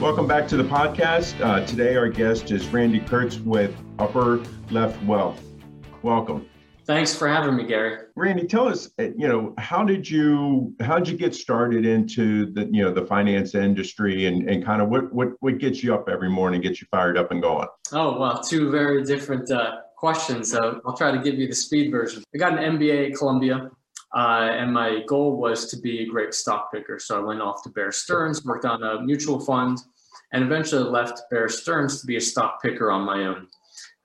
Welcome back to the podcast. Uh, today, our guest is Randy Kurtz with Upper Left Wealth. Welcome. Thanks for having me, Gary. Randy, tell us, uh, you know, how did you how did you get started into the you know the finance industry and, and kind of what what what gets you up every morning, gets you fired up and going? Oh well, two very different uh, questions. So I'll try to give you the speed version. I got an MBA at Columbia. Uh, and my goal was to be a great stock picker. So I went off to Bear Stearns, worked on a mutual fund, and eventually left Bear Stearns to be a stock picker on my own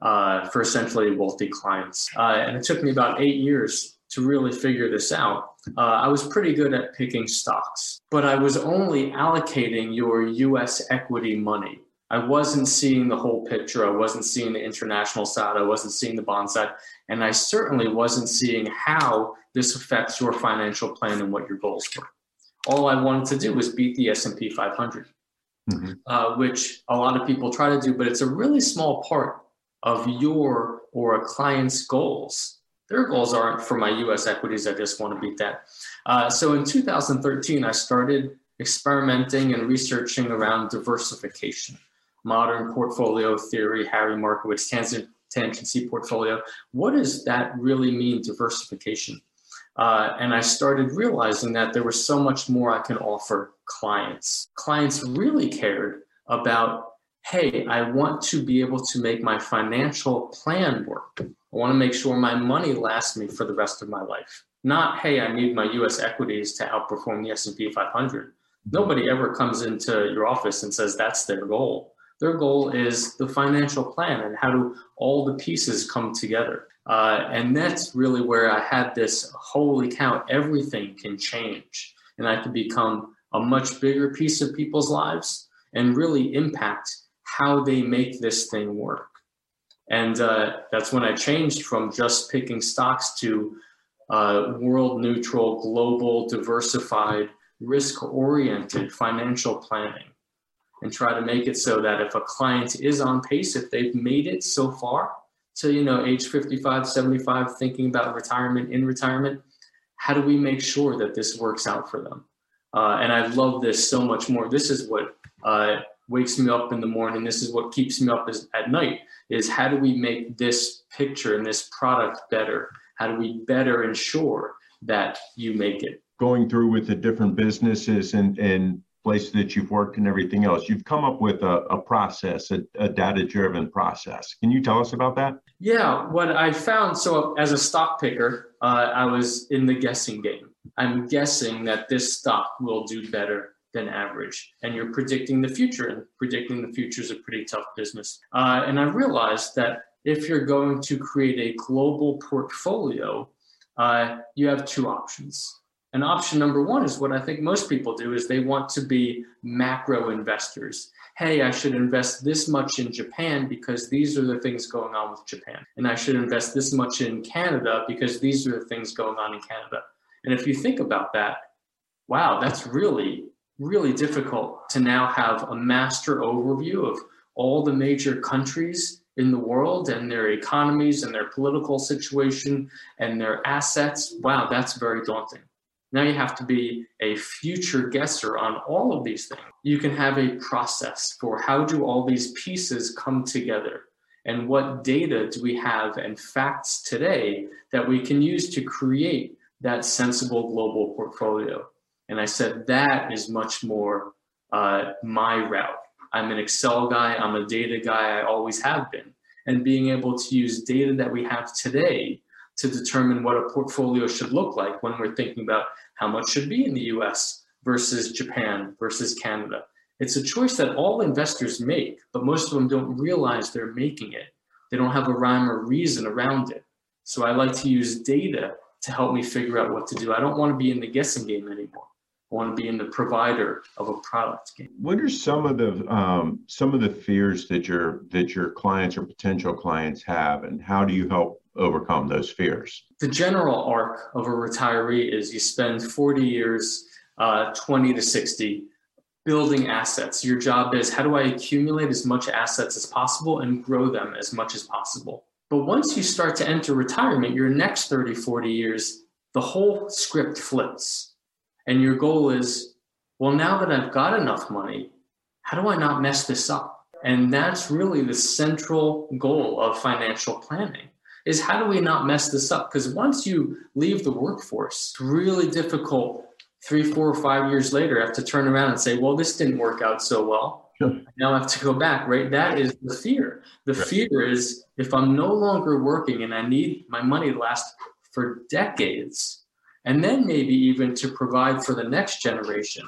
uh, for essentially wealthy clients. Uh, and it took me about eight years to really figure this out. Uh, I was pretty good at picking stocks, but I was only allocating your US equity money. I wasn't seeing the whole picture. I wasn't seeing the international side. I wasn't seeing the bond side. And I certainly wasn't seeing how this affects your financial plan and what your goals were. All I wanted to do was beat the S&P 500 mm-hmm. uh, which a lot of people try to do, but it's a really small part of your or a client's goals. Their goals aren't for my US equities, I just want to beat that. Uh, so in 2013, I started experimenting and researching around diversification, modern portfolio theory, Harry Markowitz, tangent, tangency portfolio. What does that really mean, diversification? Uh, and I started realizing that there was so much more I can offer clients. Clients really cared about, hey, I want to be able to make my financial plan work. I want to make sure my money lasts me for the rest of my life. Not, hey, I need my U.S. equities to outperform the S&P 500. Nobody ever comes into your office and says that's their goal. Their goal is the financial plan and how do all the pieces come together. Uh, and that's really where I had this holy cow, everything can change. And I could become a much bigger piece of people's lives and really impact how they make this thing work. And uh, that's when I changed from just picking stocks to uh, world neutral, global, diversified, risk oriented financial planning and try to make it so that if a client is on pace, if they've made it so far, to you know age 55 75 thinking about retirement in retirement how do we make sure that this works out for them? Uh, and i love this so much more. This is what uh, wakes me up in the morning. This is what keeps me up is, at night is how do we make this picture and this product better? How do we better ensure that you make it? Going through with the different businesses and and places that you've worked and everything else. You've come up with a, a process, a, a data driven process. Can you tell us about that? Yeah, what I found so as a stock picker, uh, I was in the guessing game. I'm guessing that this stock will do better than average. And you're predicting the future, and predicting the future is a pretty tough business. Uh, and I realized that if you're going to create a global portfolio, uh, you have two options. And option number one is what I think most people do is they want to be macro investors. Hey, I should invest this much in Japan because these are the things going on with Japan. And I should invest this much in Canada because these are the things going on in Canada. And if you think about that, wow, that's really, really difficult to now have a master overview of all the major countries in the world and their economies and their political situation and their assets. Wow, that's very daunting. Now you have to be a future guesser on all of these things. You can have a process for how do all these pieces come together and what data do we have and facts today that we can use to create that sensible global portfolio. And I said that is much more uh, my route. I'm an Excel guy, I'm a data guy, I always have been. And being able to use data that we have today to determine what a portfolio should look like when we're thinking about how much should be in the US versus Japan versus Canada. It's a choice that all investors make, but most of them don't realize they're making it. They don't have a rhyme or reason around it. So I like to use data to help me figure out what to do. I don't want to be in the guessing game anymore. I want to be in the provider of a product game. What are some of the um, some of the fears that your that your clients or potential clients have, and how do you help overcome those fears? The general arc of a retiree is you spend 40 years, uh, 20 to 60, building assets. Your job is how do I accumulate as much assets as possible and grow them as much as possible. But once you start to enter retirement, your next 30, 40 years, the whole script flips and your goal is, well, now that I've got enough money, how do I not mess this up? And that's really the central goal of financial planning is how do we not mess this up? Because once you leave the workforce, it's really difficult three, four, or five years later, I have to turn around and say, well, this didn't work out so well. Now I have to go back, right? That is the fear. The right. fear is if I'm no longer working and I need my money to last for decades, and then maybe even to provide for the next generation.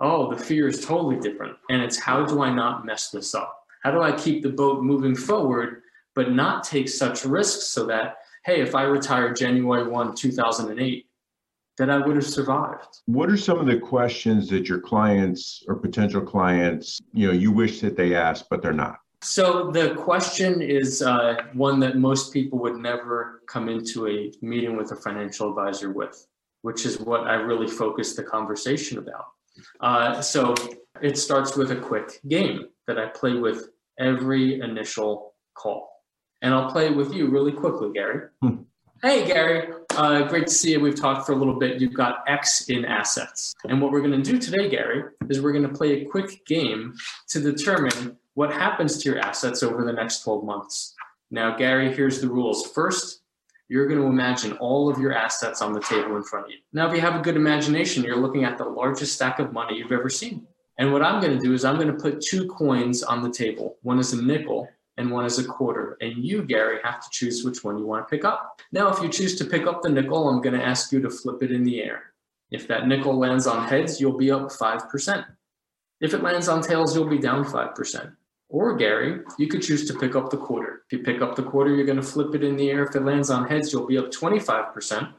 Oh, the fear is totally different. And it's how do I not mess this up? How do I keep the boat moving forward, but not take such risks so that, hey, if I retire January 1, 2008, that I would have survived. What are some of the questions that your clients or potential clients, you know, you wish that they asked, but they're not? So the question is uh, one that most people would never come into a meeting with a financial advisor with, which is what I really focus the conversation about. Uh, so it starts with a quick game that I play with every initial call. And I'll play with you really quickly, Gary. Hmm. Hey, Gary. Uh, great to see you. We've talked for a little bit. You've got X in assets. And what we're going to do today, Gary, is we're going to play a quick game to determine what happens to your assets over the next 12 months. Now, Gary, here's the rules. First, you're going to imagine all of your assets on the table in front of you. Now, if you have a good imagination, you're looking at the largest stack of money you've ever seen. And what I'm going to do is I'm going to put two coins on the table. One is a nickel and one is a quarter. And you, Gary, have to choose which one you want to pick up. Now, if you choose to pick up the nickel, I'm going to ask you to flip it in the air. If that nickel lands on heads, you'll be up 5%. If it lands on tails, you'll be down 5%. Or Gary, you could choose to pick up the quarter. If you pick up the quarter, you're going to flip it in the air. If it lands on heads, you'll be up 25%.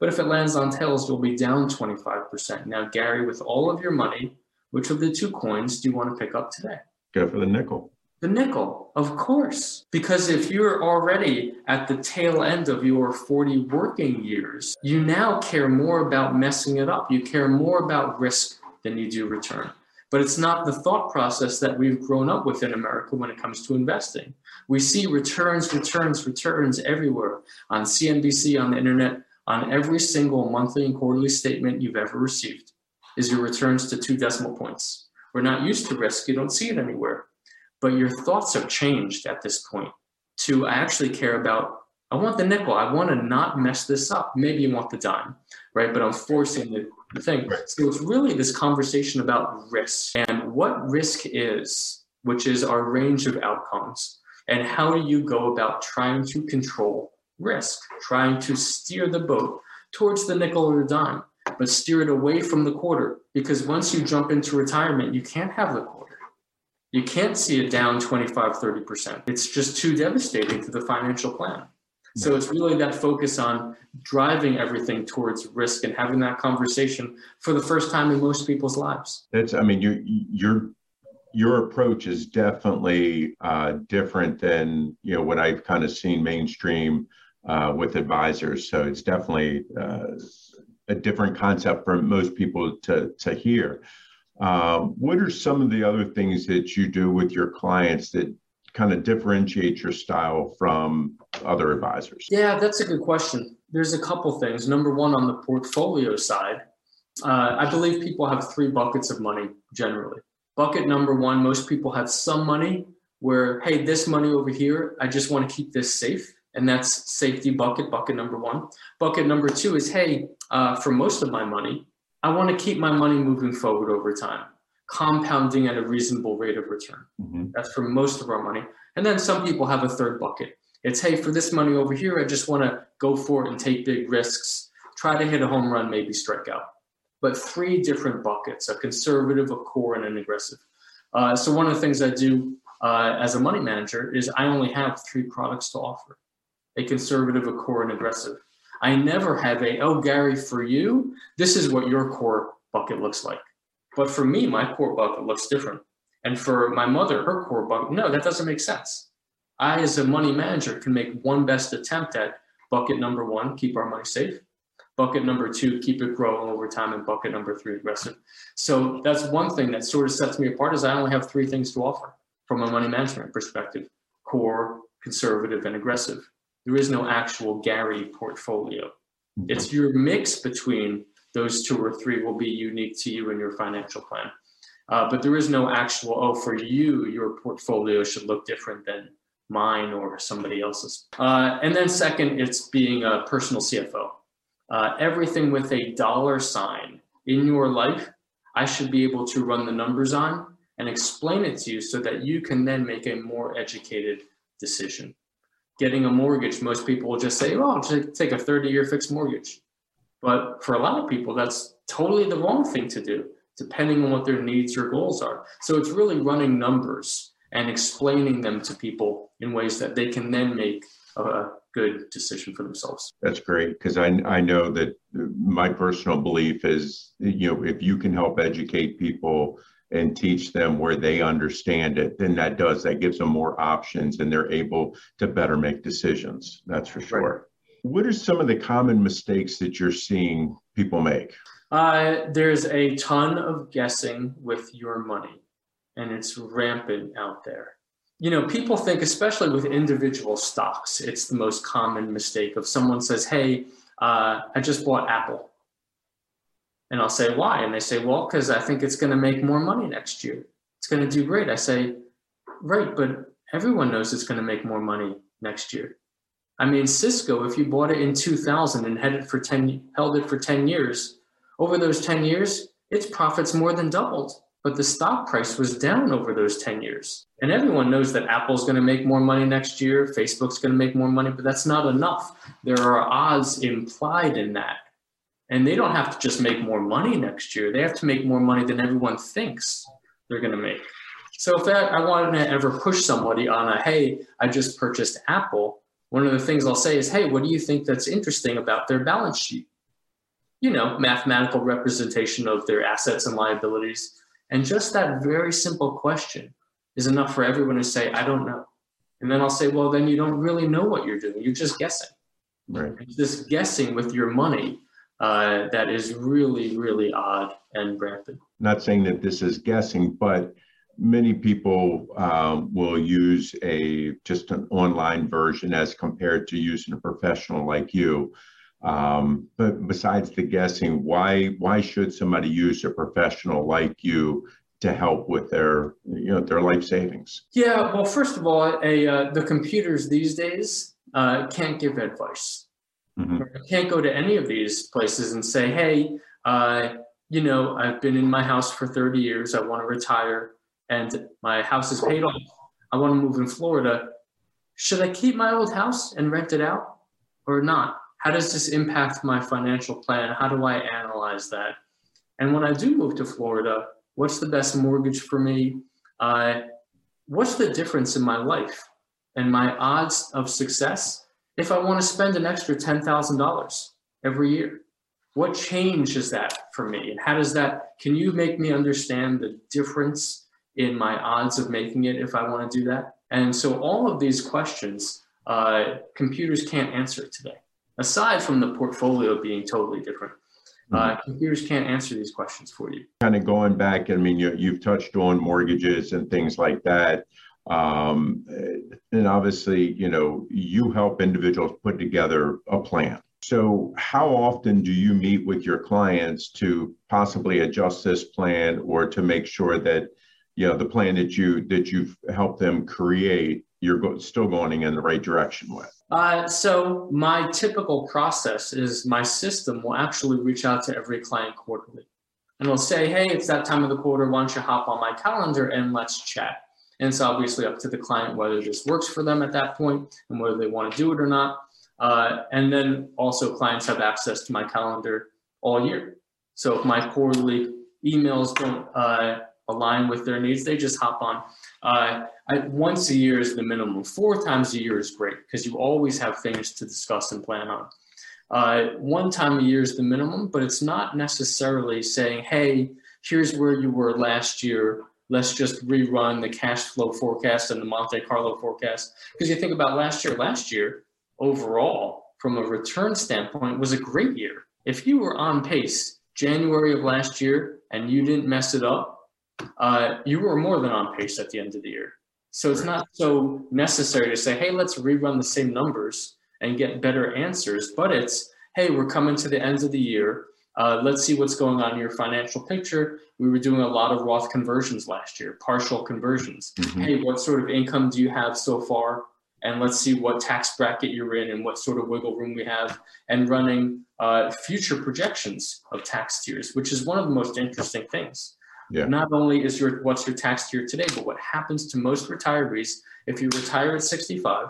But if it lands on tails, you'll be down 25%. Now, Gary, with all of your money, which of the two coins do you want to pick up today? Go for the nickel. The nickel, of course. Because if you're already at the tail end of your 40 working years, you now care more about messing it up. You care more about risk than you do return. But it's not the thought process that we've grown up with in America when it comes to investing. We see returns, returns, returns everywhere on CNBC, on the internet, on every single monthly and quarterly statement you've ever received is your returns to two decimal points. We're not used to risk, you don't see it anywhere. But your thoughts have changed at this point to I actually care about I want the nickel. I want to not mess this up. Maybe you want the dime, right? But I'm forcing the, the thing. So it's really this conversation about risk and what risk is, which is our range of outcomes, and how do you go about trying to control risk, trying to steer the boat towards the nickel or the dime, but steer it away from the quarter. Because once you jump into retirement, you can't have the quarter. You can't see it down 25, 30%. It's just too devastating to the financial plan. So it's really that focus on driving everything towards risk and having that conversation for the first time in most people's lives. It's, I mean, your your your approach is definitely uh, different than you know what I've kind of seen mainstream uh, with advisors. So it's definitely uh, a different concept for most people to to hear. Um, what are some of the other things that you do with your clients that kind of differentiate your style from other advisors? Yeah, that's a good question. There's a couple things. Number one, on the portfolio side, uh, I believe people have three buckets of money generally. Bucket number one, most people have some money where, hey, this money over here, I just want to keep this safe. And that's safety bucket, bucket number one. Bucket number two is, hey, uh, for most of my money, I want to keep my money moving forward over time compounding at a reasonable rate of return. Mm-hmm. That's for most of our money. And then some people have a third bucket. It's, hey, for this money over here, I just want to go for it and take big risks, try to hit a home run, maybe strike out. But three different buckets a conservative, a core, and an aggressive. Uh, so, one of the things I do uh, as a money manager is I only have three products to offer a conservative, a core, and aggressive. I never have a, oh, Gary, for you, this is what your core bucket looks like. But for me, my core bucket looks different. And for my mother, her core bucket, no, that doesn't make sense. I, as a money manager, can make one best attempt at bucket number one, keep our money safe. Bucket number two, keep it growing over time. And bucket number three, aggressive. So that's one thing that sort of sets me apart is I only have three things to offer from a money management perspective, core, conservative, and aggressive. There is no actual Gary portfolio. Mm-hmm. It's your mix between those two or three will be unique to you and your financial plan. Uh, but there is no actual, oh, for you, your portfolio should look different than mine or somebody else's. Uh, and then, second, it's being a personal CFO. Uh, everything with a dollar sign in your life, I should be able to run the numbers on and explain it to you so that you can then make a more educated decision. Getting a mortgage, most people will just say, oh, I'll take a 30 year fixed mortgage. But for a lot of people, that's totally the wrong thing to do, depending on what their needs or goals are. So it's really running numbers and explaining them to people in ways that they can then make a good decision for themselves. That's great because I, I know that my personal belief is, you know, if you can help educate people and teach them where they understand it, then that does, that gives them more options and they're able to better make decisions. That's for sure. Right. What are some of the common mistakes that you're seeing people make? Uh, there's a ton of guessing with your money, and it's rampant out there. You know, people think, especially with individual stocks, it's the most common mistake If someone says, Hey, uh, I just bought Apple. And I'll say, Why? And they say, Well, because I think it's going to make more money next year. It's going to do great. I say, Right, but everyone knows it's going to make more money next year. I mean, Cisco, if you bought it in 2000 and had it for 10, held it for 10 years, over those 10 years, its profits more than doubled. But the stock price was down over those 10 years. And everyone knows that Apple's going to make more money next year, Facebook's going to make more money, but that's not enough. There are odds implied in that. And they don't have to just make more money next year, they have to make more money than everyone thinks they're going to make. So if that, I wanted to ever push somebody on a, hey, I just purchased Apple, one of the things I'll say is, hey, what do you think that's interesting about their balance sheet? You know, mathematical representation of their assets and liabilities. And just that very simple question is enough for everyone to say, I don't know. And then I'll say, well, then you don't really know what you're doing. You're just guessing. Right. It's this guessing with your money uh, that is really, really odd and rampant. Not saying that this is guessing, but many people um, will use a just an online version as compared to using a professional like you. Um, but besides the guessing, why why should somebody use a professional like you to help with their you know their life savings? Yeah, well, first of all, a uh, the computers these days uh, can't give advice. Mm-hmm. can't go to any of these places and say, hey. Uh, you know, I've been in my house for 30 years. I want to retire and my house is paid off. I want to move in Florida. Should I keep my old house and rent it out or not? How does this impact my financial plan? How do I analyze that? And when I do move to Florida, what's the best mortgage for me? Uh, what's the difference in my life and my odds of success if I want to spend an extra $10,000 every year? What change is that for me? And how does that, can you make me understand the difference in my odds of making it if I want to do that? And so all of these questions, uh, computers can't answer today. Aside from the portfolio being totally different, uh, mm-hmm. computers can't answer these questions for you. Kind of going back, I mean, you, you've touched on mortgages and things like that. Um, and obviously, you know, you help individuals put together a plan. So, how often do you meet with your clients to possibly adjust this plan or to make sure that you know the plan that you that you've helped them create you're go- still going in the right direction with uh, so my typical process is my system will actually reach out to every client quarterly and they'll say, hey, it's that time of the quarter. Why don't you hop on my calendar and let's chat? And it's obviously up to the client whether this works for them at that point and whether they want to do it or not. Uh, and then also clients have access to my calendar all year. So if my quarterly emails don't uh, align with their needs, they just hop on. Uh, I, once a year is the minimum. Four times a year is great because you always have things to discuss and plan on. Uh, one time a year is the minimum, but it's not necessarily saying, hey, here's where you were last year. Let's just rerun the cash flow forecast and the Monte Carlo forecast. Because you think about last year, last year, overall, from a return standpoint, was a great year. If you were on pace January of last year and you didn't mess it up, uh, you were more than on pace at the end of the year. So it's not so necessary to say, hey, let's rerun the same numbers and get better answers. But it's, hey, we're coming to the end of the year. Uh, let's see what's going on in your financial picture. We were doing a lot of Roth conversions last year, partial conversions. Mm-hmm. Hey, what sort of income do you have so far? And let's see what tax bracket you're in and what sort of wiggle room we have, and running uh, future projections of tax tiers, which is one of the most interesting things. Yeah. Not only is your what's your tax tier today, but what happens to most retirees if you retire at 65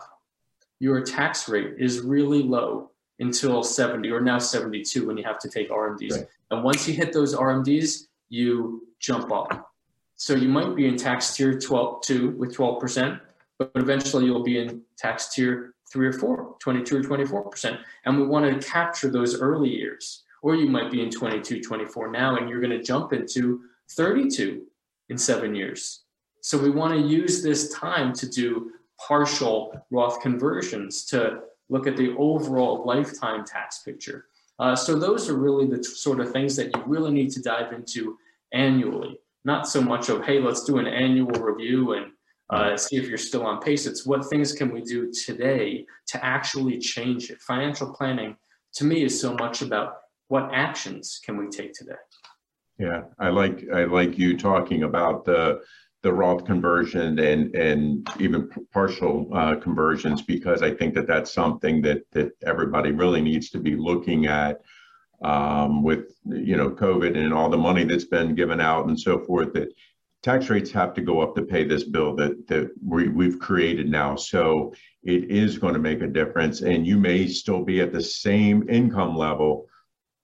your tax rate is really low until 70 or now 72 when you have to take RMDs. Right. And once you hit those RMDs, you jump up. So you might be in tax tier 12 2 with 12%, but eventually you'll be in tax tier 3 or 4, 22 or 24%. And we want to capture those early years. Or you might be in 22, 24 now, and you're going to jump into 32 in seven years. So we want to use this time to do partial Roth conversions to look at the overall lifetime tax picture. Uh, so those are really the t- sort of things that you really need to dive into annually. Not so much of hey, let's do an annual review and uh, see if you're still on pace. It's what things can we do today to actually change it. Financial planning to me is so much about what actions can we take today. Yeah, I like I like you talking about the the Roth conversion and and even partial uh, conversions because I think that that's something that that everybody really needs to be looking at um, with you know COVID and all the money that's been given out and so forth. That tax rates have to go up to pay this bill that that we, we've created now. So it is going to make a difference, and you may still be at the same income level,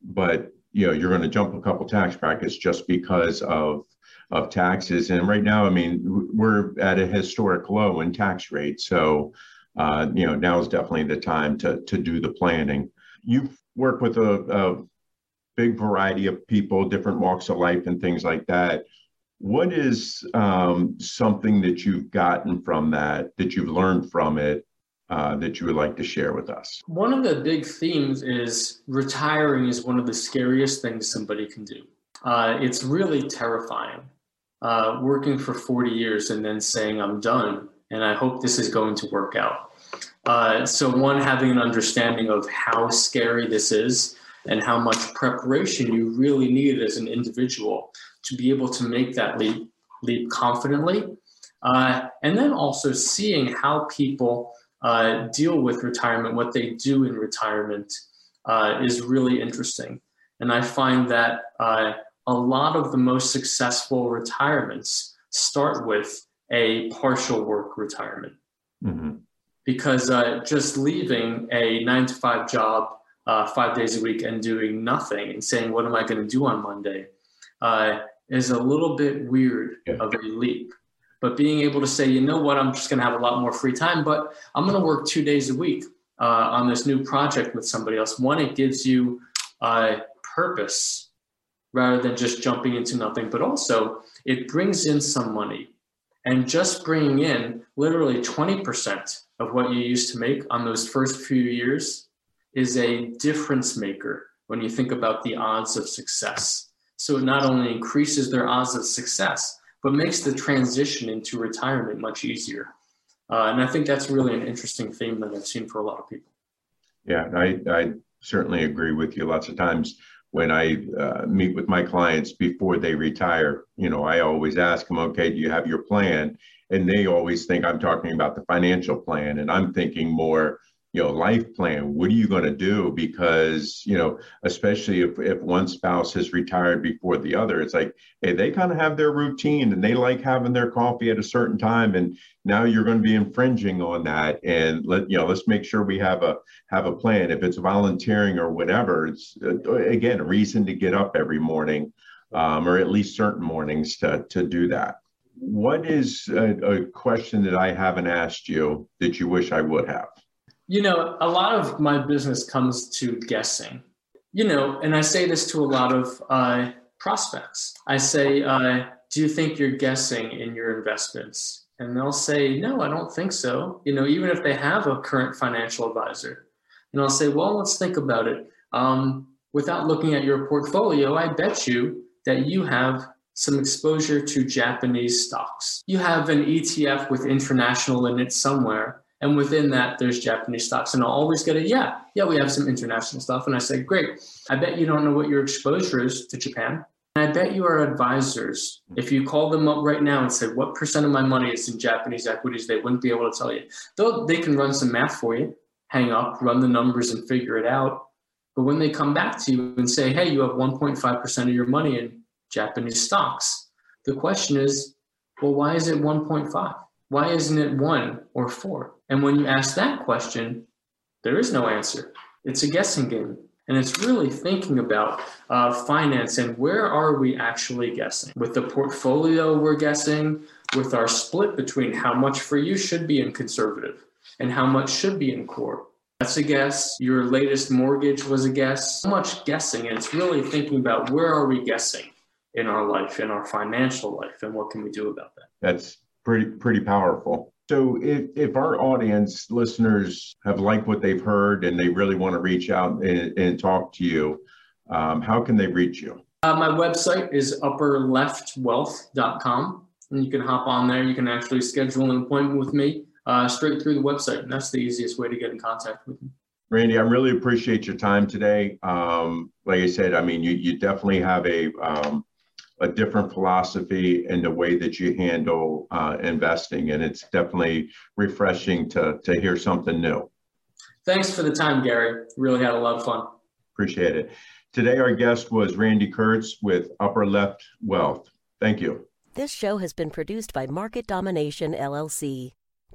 but you know you're going to jump a couple tax brackets just because of of taxes. And right now, I mean, we're at a historic low in tax rate. So, uh, you know, now is definitely the time to, to do the planning. You've worked with a, a big variety of people, different walks of life, and things like that. What is um, something that you've gotten from that, that you've learned from it, uh, that you would like to share with us? One of the big themes is retiring is one of the scariest things somebody can do. Uh, it's really terrifying uh, working for 40 years and then saying, I'm done and I hope this is going to work out. Uh, so, one, having an understanding of how scary this is and how much preparation you really need as an individual to be able to make that leap, leap confidently. Uh, and then also seeing how people uh, deal with retirement, what they do in retirement uh, is really interesting. And I find that uh, a lot of the most successful retirements start with a partial work retirement. Mm-hmm. Because uh, just leaving a nine to five job uh, five days a week and doing nothing and saying, What am I going to do on Monday? Uh, is a little bit weird yeah. of a leap. But being able to say, You know what, I'm just going to have a lot more free time, but I'm going to work two days a week uh, on this new project with somebody else. One, it gives you uh, purpose rather than just jumping into nothing. But also, it brings in some money. And just bringing in literally 20% of what you used to make on those first few years is a difference maker when you think about the odds of success. So it not only increases their odds of success, but makes the transition into retirement much easier. Uh, and I think that's really an interesting theme that I've seen for a lot of people. Yeah, I, I certainly agree with you. Lots of times when I uh, meet with my clients before they retire, you know, I always ask them, okay, do you have your plan? And they always think I'm talking about the financial plan. And I'm thinking more, you know life plan. What are you going to do? Because you know especially if, if one spouse has retired before the other it's like hey they kind of have their routine and they like having their coffee at a certain time and now you're going to be infringing on that. And let you know let's make sure we have a have a plan. If it's volunteering or whatever it's uh, again a reason to get up every morning um, or at least certain mornings to to do that. What is a, a question that i haven't asked you that you wish i would have you know, a lot of my business comes to guessing. You know, and I say this to a lot of uh, prospects. I say, uh, "Do you think you're guessing in your investments?" And they'll say, "No, I don't think so." You know, even if they have a current financial advisor, and I'll say, "Well, let's think about it." Um, without looking at your portfolio, I bet you that you have some exposure to Japanese stocks. You have an ETF with international in it somewhere and within that, there's Japanese stocks. And I'll always get a, yeah, yeah, we have some international stuff. And I say, great. I bet you don't know what your exposure is to Japan. And I bet you our advisors, if you call them up right now and say, what percent of my money is in Japanese equities, they wouldn't be able to tell you. Though they can run some math for you, hang up, run the numbers and figure it out. But when they come back to you and say, hey, you have 1.5% of your money in Japanese stocks, the question is, well, why is it 1.5? Why isn't it one or four? And when you ask that question, there is no answer. It's a guessing game. And it's really thinking about uh, finance and where are we actually guessing? With the portfolio, we're guessing. With our split between how much for you should be in conservative and how much should be in core. That's a guess. Your latest mortgage was a guess. So much guessing. And it's really thinking about where are we guessing in our life, in our financial life, and what can we do about that? That's pretty pretty powerful. So if, if our audience listeners have liked what they've heard and they really want to reach out and, and talk to you, um, how can they reach you? Uh, my website is upperleftwealth.com. And you can hop on there. You can actually schedule an appointment with me uh, straight through the website. And that's the easiest way to get in contact with me. Randy, I really appreciate your time today. Um, like I said, I mean, you, you definitely have a um, a different philosophy in the way that you handle uh, investing. And it's definitely refreshing to, to hear something new. Thanks for the time, Gary. Really had a lot of fun. Appreciate it. Today, our guest was Randy Kurtz with Upper Left Wealth. Thank you. This show has been produced by Market Domination LLC.